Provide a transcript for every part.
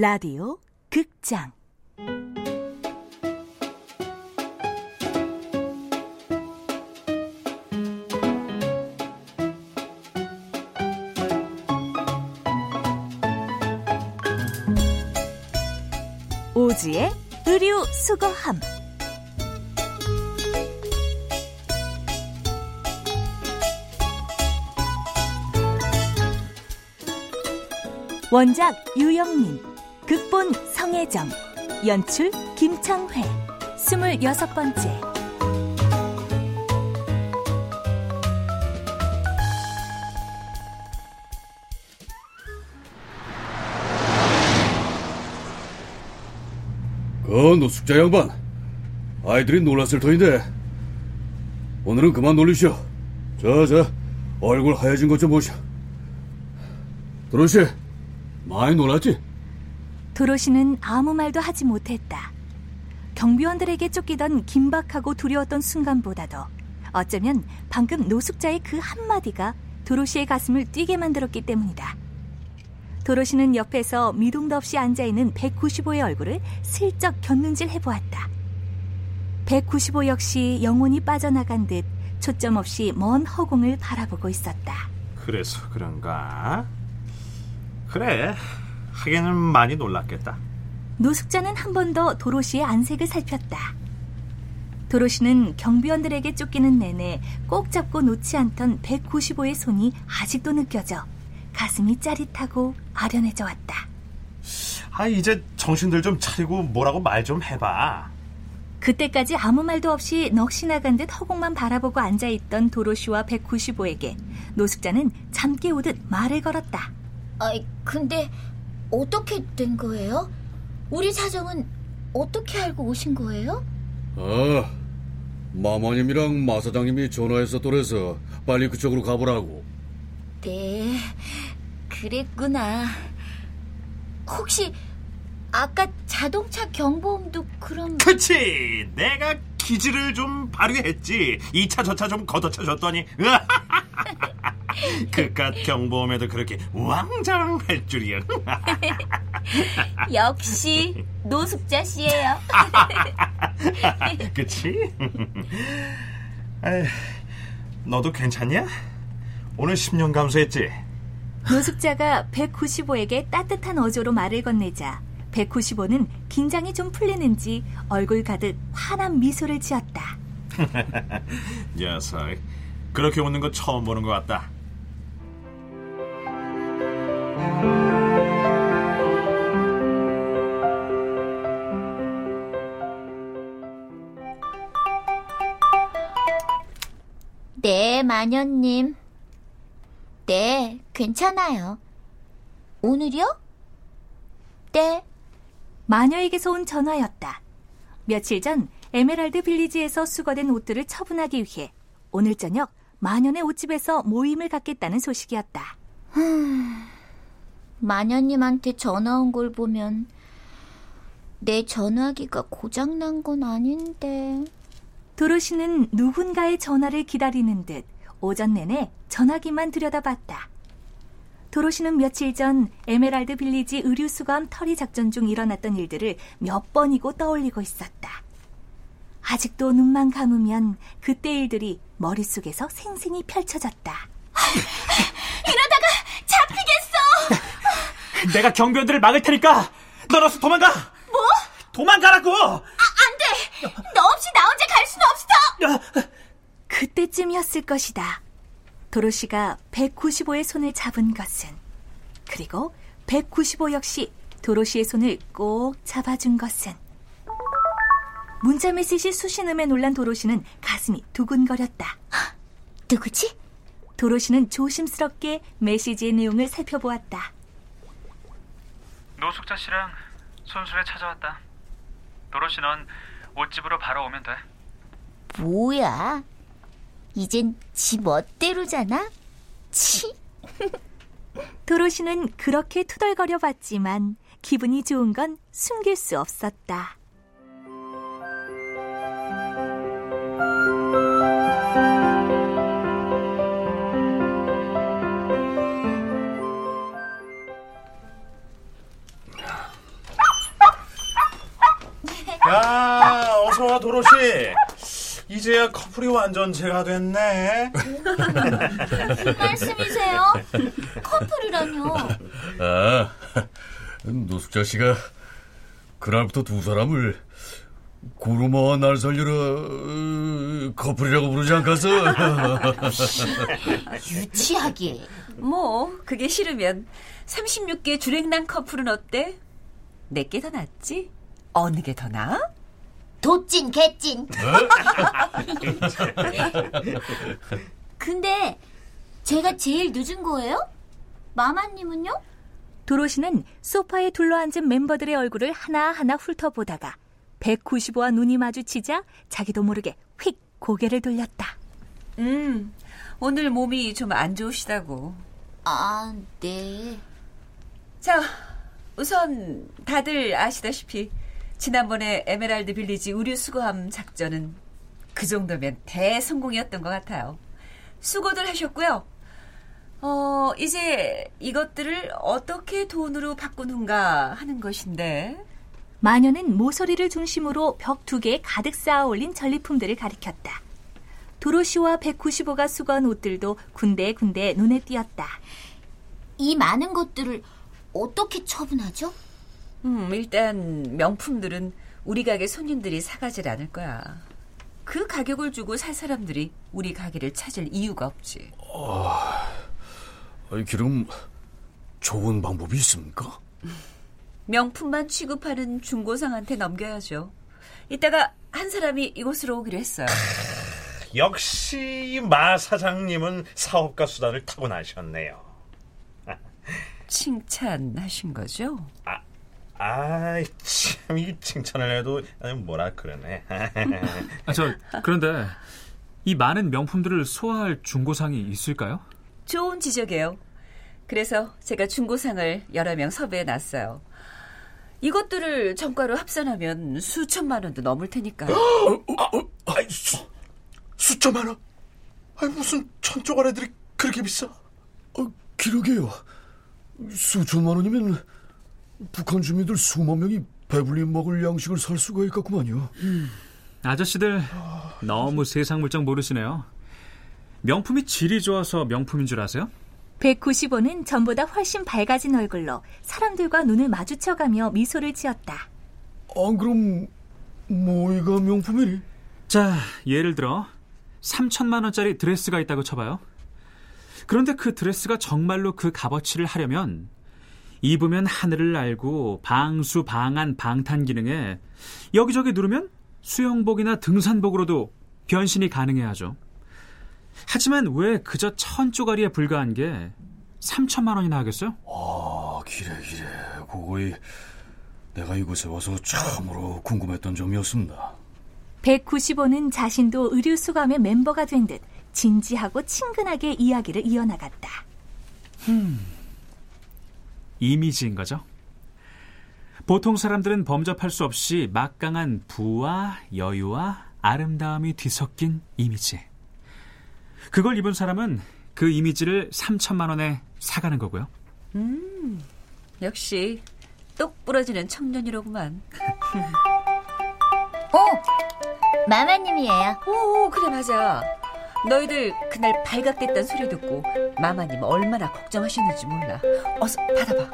라디오 극장. 오지의 의류 수거함. 원작 유영민 극본 성혜정 연출 김창회 스물여섯 번째. 그 노숙자 양반. 아이들이 놀랐을 터인데. 오늘은 그만 놀리시오. 자 자 얼굴 하얘진 것 좀 보시오. 도로시 많이 놀랐지? 도로시는 아무 말도 하지 못했다. 경비원들에게 쫓기던 긴박하고 두려웠던 순간보다도 어쩌면 방금 노숙자의 그 한마디가 도로시의 가슴을 뛰게 만들었기 때문이다. 도로시는 옆에서 미동도 없이 앉아있는 195의 얼굴을 슬쩍 곁눈질 해보았다. 195 역시 영혼이 빠져나간 듯 초점 없이 먼 허공을 바라보고 있었다. 그래서 그런가? 그래, 하기는 많이 놀랐겠다. 노숙자는 한 번 더 도로시의 안색을 살폈다. 도로시는 경비원들에게 쫓기는 내내 꼭 잡고 놓지 않던 195의 손이 아직도 느껴져 가슴이 짜릿하고 아련해져 왔다. 아, 이제 정신들 좀 차리고 뭐라고 말 좀 해봐. 그때까지 아무 말도 없이 넋이 나간 듯 허공만 바라보고 앉아있던 도로시와 195에게 노숙자는 잠 깨우듯 말을 걸었다. 아이, 근데 어떻게 된 거예요? 우리 사정은 어떻게 알고 오신 거예요? 아 마마님이랑 마 사장님이 전화했었더래서 빨리 그쪽으로 가보라고 네, 그랬구나. 혹시 아까 자동차 경보음도 그럼 그치! 내가 기지를 좀 발휘했지. 이 차 저 차 좀 걷어차줬더니. 그깟 경보음에도 그렇게 우왕좌왕할 줄이야. 역시 노숙자 씨예요. 그치? 에이, 너도 괜찮냐? 오늘 10년 감수했지? 노숙자가 195에게 따뜻한 어조로 말을 건네자 195는 긴장이 좀 풀리는지 얼굴 가득 환한 미소를 지었다. 녀석, 그렇게 웃는 거 처음 보는 것 같다. 마녀님. 네, 괜찮아요. 오늘이요? 네. 마녀에게서 온 전화였다. 며칠 전 에메랄드 빌리지에서 수거된 옷들을 처분하기 위해 오늘 저녁 마녀네 옷집에서 모임을 갖겠다는 소식이었다. 마녀님한테 전화 온 걸 보면 내 전화기가 고장난 건 아닌데. 도로시는 누군가의 전화를 기다리는 듯 오전 내내 전화기만 들여다봤다. 도로시는 며칠 전 에메랄드 빌리지 의류 수거함 털이 작전 중 일어났던 일들을 몇 번이고 떠올리고 있었다. 아직도 눈만 감으면 그때 일들이 머릿속에서 생생히 펼쳐졌다. 이러다가 잡히겠어! 내가 경비원들을 막을 테니까 너라서 도망가. 뭐? 도망가라고. 아, 안 돼! 너 없이 나 혼자 갈 수는 없어! 그때쯤이었을 것이다. 도로시가 195의 손을 잡은 것은 그리고 195 역시 도로시의 손을 꼭 잡아준 것은 문자 메시지 수신음에 놀란 도로시는 가슴이 두근거렸다. 누구지? 도로시는 조심스럽게 메시지의 내용을 살펴보았다. 노숙자 씨랑 손술에 찾아왔다. 도로시 넌 옷집으로 바로 오면 돼. 뭐야? 이젠 지 멋대로잖아? 치! 도로시는 그렇게 투덜거려 봤지만 기분이 좋은 건 숨길 수 없었다. 커플이 완전 제가 됐네. 무슨 말씀이세요? 커플이라뇨. 아, 노숙자 씨가 그날부터 두 사람을 구루마와 날 살려라 어, 커플이라고 부르지 않겠어? 유치하게. 뭐 그게 싫으면 36개 주랭난 커플은 어때? 내게 더 낫지? 어느 게 더 나아? 도찐 개찐. 근데 제가 제일 늦은 거예요? 마마님은요? 도로시는 소파에 둘러앉은 멤버들의 얼굴을 하나하나 훑어보다가 195와 눈이 마주치자 자기도 모르게 휙 고개를 돌렸다. 음, 오늘 몸이 좀 안 좋으시다고. 아, 네. 자, 우선 다들 아시다시피 지난번에 에메랄드 빌리지 의류 수거함 작전은 그 정도면 대성공이었던 것 같아요. 수고들 하셨고요. 어, 이제 이것들을 어떻게 돈으로 바꾸는가 하는 것인데. 마녀는 모서리를 중심으로 벽 두 개에 가득 쌓아 올린 전리품들을 가리켰다. 도로시와 195가 수거한 옷들도 군데군데 눈에 띄었다. 이 많은 것들을 어떻게 처분하죠? 음, 일단 명품들은 우리 가게 손님들이 사가질 않을 거야. 그 가격을 주고 살 사람들이 우리 가게를 찾을 이유가 없지. 아이, 그럼 좋은 방법이 있습니까? 명품만 취급하는 중고상한테 넘겨야죠. 이따가 한 사람이 이곳으로 오기로 했어요. 역시 마 사장님은 사업가 수단을 타고나셨네요. 칭찬하신 거죠? 아 이 참, 이 칭찬을 해도 뭐라 그러네. 아, 저 그런데 이 많은 명품들을 소화할 중고상이 있을까요? 좋은 지적이에요. 그래서 제가 중고상을 여러 명 섭외해 놨어요. 이것들을 정가로 합산하면 수천만 원도 넘을 테니까요. 아이, 수, 수천만 원? 아니 무슨 천조가래들이 그렇게 비싸? 어, 기러게요. 수천만 원이면 북한 주민들 수만 명이 배불리 먹을 양식을 살 수가 있겠구만요. 아저씨들 너무 세상 물정 모르시네요. 명품이 질이 좋아서 명품인 줄 아세요? 195는 전보다 훨씬 밝아진 얼굴로 사람들과 눈을 마주쳐가며 미소를 지었다. 안 그럼 뭐이가 명품이니? 자, 예를 들어 3천만 원짜리 드레스가 있다고 쳐봐요. 그런데 그 드레스가 정말로 그 값어치를 하려면 입으면 하늘을 날고 방수 방한 방탄 기능에 여기저기 누르면 수영복이나 등산복으로도 변신이 가능해야죠. 하지만 왜 그저 천 쪼가리에 불과한 게 3천만 원이나 하겠어요? 아, 기래, 기래. 그거이 내가 이곳에 와서 참으로 궁금했던 점이었습니다. 195는 자신도 의류 수감의 멤버가 된 듯 진지하고 친근하게 이야기를 이어나갔다. 이미지인 거죠. 보통 사람들은 범접할 수 없이 막강한 부와 여유와 아름다움이 뒤섞인 이미지. 그걸 입은 사람은 그 이미지를 3천만 원에 사가는 거고요. 역시 똑 부러지는 청년이로구만. 어, 마마님이에요. 오, 그래 맞아. 너희들 그날 발각됐단 소리 듣고 마마님 얼마나 걱정하셨는지 몰라. 어서 받아봐.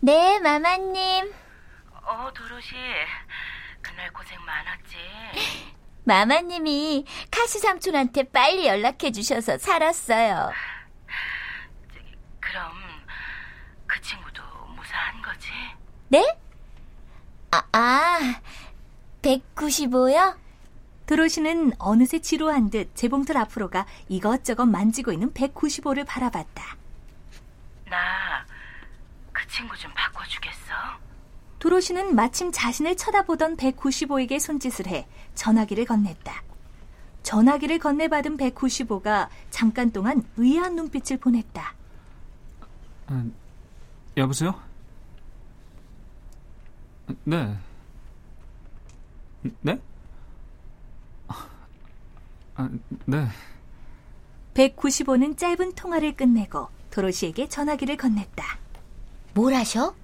네, 마마님. 어, 도로시. 그날 고생 많았지. 마마님이 카스 삼촌한테 빨리 연락해 주셔서 살았어요. 그럼 그 친구도 무사한 거지? 네? 아, 아 195요? 드로시는 어느새 지루한 듯 재봉틀 앞으로 가 이것저것 만지고 있는 195를 바라봤다. 나 그 친구 좀 바꿔주겠어? 도로시는 마침 자신을 쳐다보던 195에게 손짓을 해 전화기를 건넸다. 전화기를 건네받은 195가 잠깐 동안 의아한 눈빛을 보냈다. 아, 여보세요? 네. 네? 아, 네. 195는 짧은 통화를 끝내고 도로시에게 전화기를 건넸다. 뭘 하셔?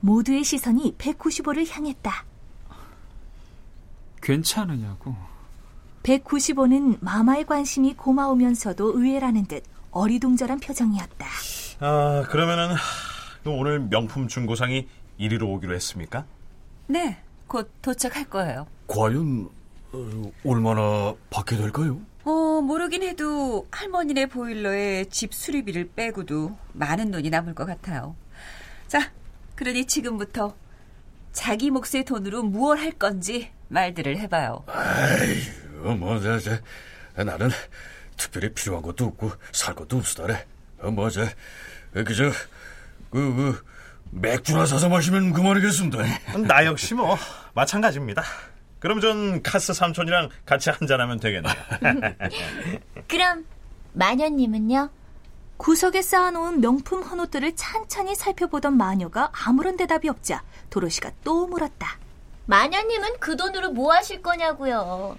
모두의 시선이 195를 향했다. 괜찮으냐고. 195는 마마의 관심이 고마우면서도 의외라는 듯 어리둥절한 표정이었다. 아, 그러면은 오늘 명품 중고상이 이리로 오기로 했습니까? 네, 곧 도착할 거예요. 과연 어, 얼마나 받게 될까요? 어, 모르긴 해도 할머니네 보일러에 집 수리비를 빼고도 많은 돈이 남을 것 같아요. 자, 그러니 지금부터 자기 몫의 돈으로 무얼 할 건지 말들을 해봐요. 아이, 뭐, 저, 저, 나는 특별히 필요한 것도 없고 살 것도 없으다래. 어, 뭐, 저, 그저, 그, 그, 맥주나 사서 마시면 그만이겠습니다. 나 역시 뭐 마찬가지입니다. 그럼 전 카스 삼촌이랑 같이 한잔하면 되겠네요. 그럼 마녀님은요? 구석에 쌓아놓은 명품 헌옷들을 찬찬히 살펴보던 마녀가 아무런 대답이 없자 도로시가 또 물었다. 마녀님은 그 돈으로 뭐 하실 거냐고요?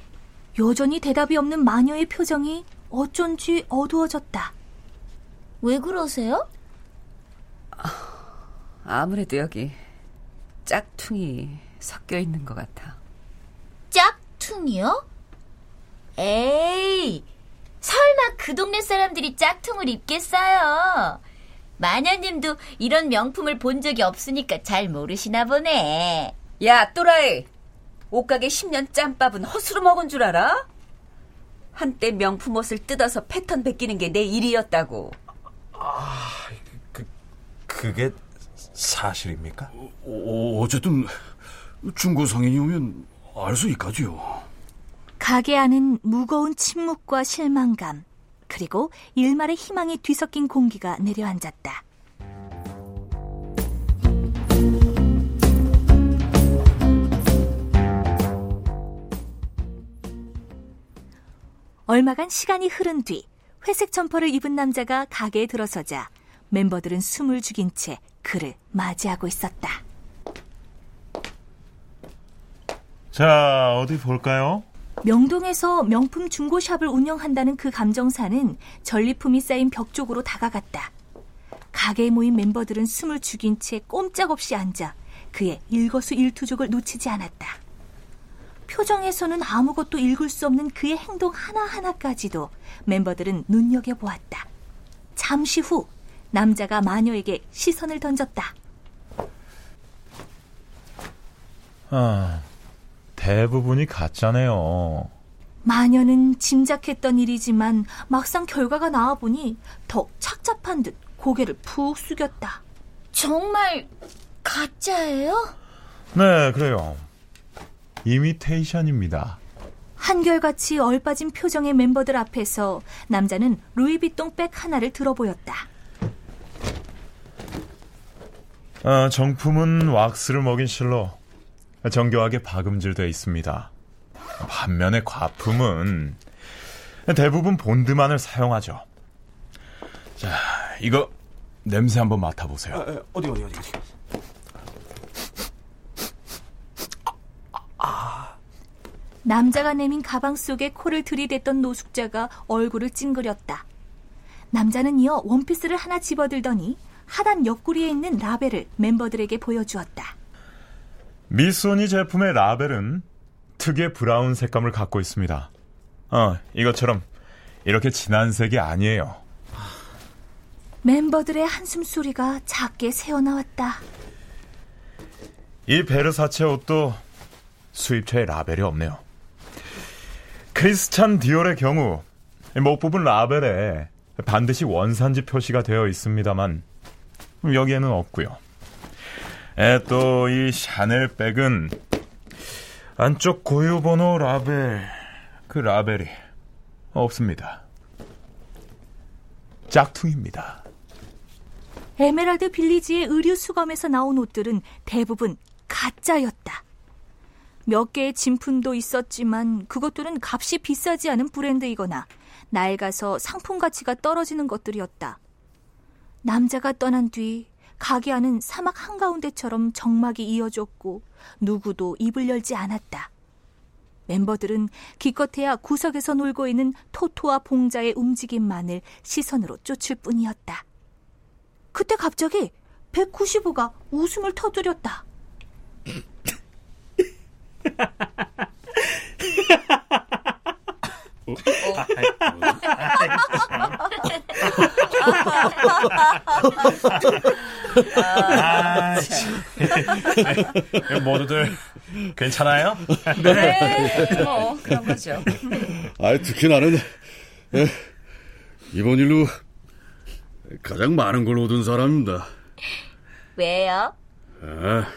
여전히 대답이 없는 마녀의 표정이 어쩐지 어두워졌다. 왜 그러세요? 아무래도 여기 짝퉁이 섞여 있는 것 같아. 짝퉁이요? 에이, 설마 그 동네 사람들이 짝퉁을 입겠어요? 마녀님도 이런 명품을 본 적이 없으니까 잘 모르시나 보네. 야, 또라이! 옷가게 10년 짬밥은 헛수로 먹은 줄 알아? 한때 명품 옷을 뜯어서 패턴 베끼는 게 내 일이었다고. 그, 그게 사실입니까? 어, 어쨌든 중고상인이 오면 알 수 있겠지요. 가게 안은 무거운 침묵과 실망감, 그리고 일말의 희망이 뒤섞인 공기가 내려앉았다. 얼마간 시간이 흐른 뒤 회색 점퍼를 입은 남자가 가게에 들어서자 멤버들은 숨을 죽인 채 그를 맞이하고 있었다. 자, 어디 볼까요? 명동에서 명품 중고샵을 운영한다는 그 감정사는 전리품이 쌓인 벽 쪽으로 다가갔다. 가게에 모인 멤버들은 숨을 죽인 채 꼼짝없이 앉아 그의 일거수 일투족을 놓치지 않았다. 표정에서는 아무것도 읽을 수 없는 그의 행동 하나하나까지도 멤버들은 눈여겨보았다. 잠시 후 남자가 마녀에게 시선을 던졌다. 아, 대부분이 가짜네요. 마녀는 짐작했던 일이지만 막상 결과가 나와보니 더 착잡한 듯 고개를 푹 숙였다. 정말 가짜예요? 네, 그래요. 이미테이션입니다. 한결같이 얼빠진 표정의 멤버들 앞에서 남자는 루이비통 백 하나를 들어보였다. 아, 정품은 왁스를 먹인 실로 정교하게 박음질돼 있습니다. 반면에 과품은 대부분 본드만을 사용하죠. 자, 이거 냄새 한번 맡아보세요. 어디 어디 어디 어디. 남자가 내민 가방 속에 코를 들이댔던 노숙자가 얼굴을 찡그렸다. 남자는 이어 원피스를 하나 집어들더니 하단 옆구리에 있는 라벨을 멤버들에게 보여주었다. 미소니 제품의 라벨은 특유의 브라운 색감을 갖고 있습니다. 어, 이것처럼 이렇게 진한 색이 아니에요. 멤버들의 한숨 소리가 작게 새어나왔다. 이 베르사체 옷도 수입처에 라벨이 없네요. 크리스찬 디올의 경우 목 부분 라벨에 반드시 원산지 표시가 되어 있습니다만 여기에는 없고요. 또 이 샤넬 백은 안쪽 고유번호 라벨 그 라벨이 없습니다. 짝퉁입니다. 에메랄드 빌리지의 의류 수검에서 나온 옷들은 대부분 가짜였다. 몇 개의 진품도 있었지만 그것들은 값이 비싸지 않은 브랜드이거나 낡아서 상품 가치가 떨어지는 것들이었다. 남자가 떠난 뒤 가게 안은 사막 한가운데처럼 정막이 이어졌고 누구도 입을 열지 않았다. 멤버들은 기껏해야 구석에서 놀고 있는 토토와 봉자의 움직임만을 시선으로 쫓을 뿐이었다. 그때 갑자기 195가 웃음을 터뜨렸다. 아, 참. 모두들 괜찮아요? 네, 뭐 그런 거죠. 아, 특히 나는 에, 이번 일로 가장 많은 걸 얻은 사람입니다. 왜요? 아,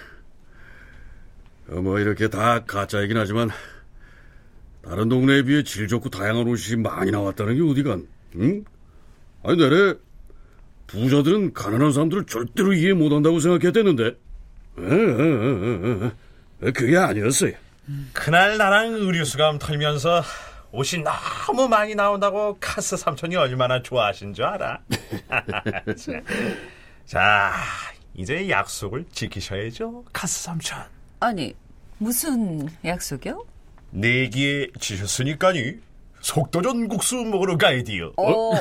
어, 뭐 이렇게 다 가짜이긴 하지만 다른 동네에 비해 질 좋고 다양한 옷이 많이 나왔다는 게 어디간? 응? 아니 내래 부자들은 가난한 사람들을 절대로 이해 못한다고 생각했댔는데 에, 그게 아니었어요. 그날 나랑 의류수감 털면서 옷이 너무 많이 나온다고 카스 삼촌이 얼마나 좋아하신 줄 알아? 자, 이제 약속을 지키셔야죠, 카스 삼촌. 아니 무슨 약속이요? 내기에 지셨으니까니 속도전 국수 먹으러 가야디요. 어.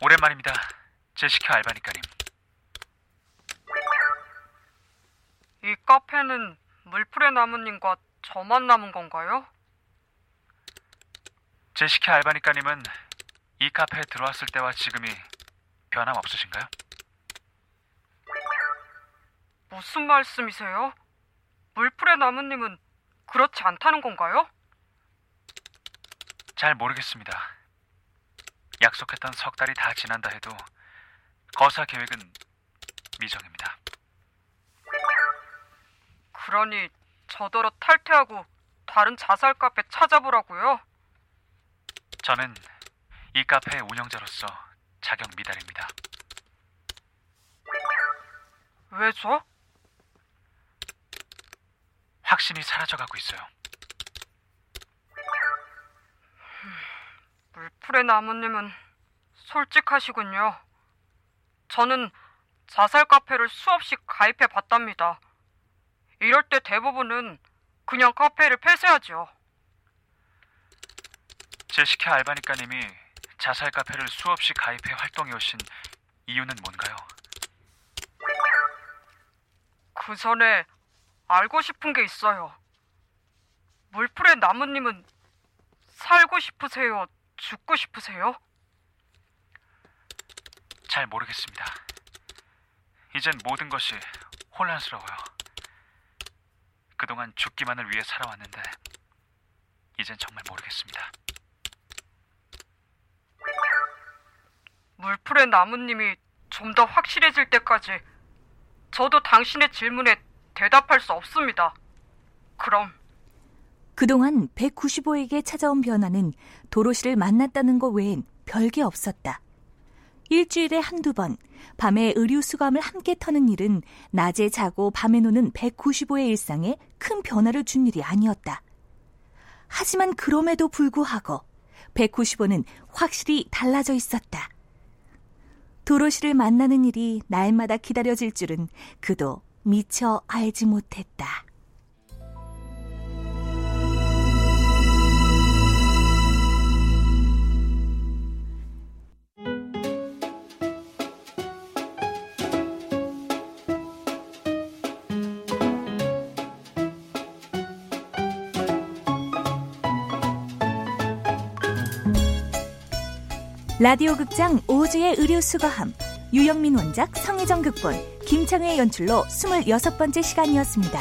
오랜만입니다. 제시카 알바니까님. 이 카페는 물풀의 나무님과 저만 남은 건가요? 제시카 알바니까님은 이 카페에 들어왔을 때와 지금이 변함 없으신가요? 무슨 말씀이세요? 물풀의 나무님은 그렇지 않다는 건가요? 잘 모르겠습니다. 약속했던 석 달이 다 지난다 해도 거사 계획은 미정입니다. 그러니 저더러 탈퇴하고 다른 자살 카페 찾아보라고요? 저는 이 카페의 운영자로서 자격 미달입니다. 왜죠? 확신이 사라져가고 있어요. 물풀의 나무님은 솔직하시군요. 저는 자살 카페를 수없이 가입해 봤답니다. 이럴 때 대부분은 그냥 카페를 폐쇄하죠. 제시카 알바니까님이 자살 카페를 수없이 가입해 활동해 오신 이유는 뭔가요? 그 전에 알고 싶은 게 있어요. 물풀의 나무님은 살고 싶으세요? 죽고 싶으세요? 잘 모르겠습니다. 이젠 모든 것이 혼란스러워요. 그동안 죽기만을 위해 살아왔는데 이젠 정말 모르겠습니다. 물풀의 나무님이 좀 더 확실해질 때까지 저도 당신의 질문에 대답할 수 없습니다. 그럼 그동안 195에게 찾아온 변화는 도로시를 만났다는 것 외엔 별게 없었다. 일주일에 한두 번 밤에 의류 수감을 함께 터는 일은 낮에 자고 밤에 노는 195의 일상에 큰 변화를 준 일이 아니었다. 하지만 그럼에도 불구하고 195는 확실히 달라져 있었다. 도로시를 만나는 일이 날마다 기다려질 줄은 그도 미처 알지 못했다. 라디오 극장 오즈의 의료 수거함 유영민 원작 성혜정 극본 김창회 연출로 26번째 시간이었습니다.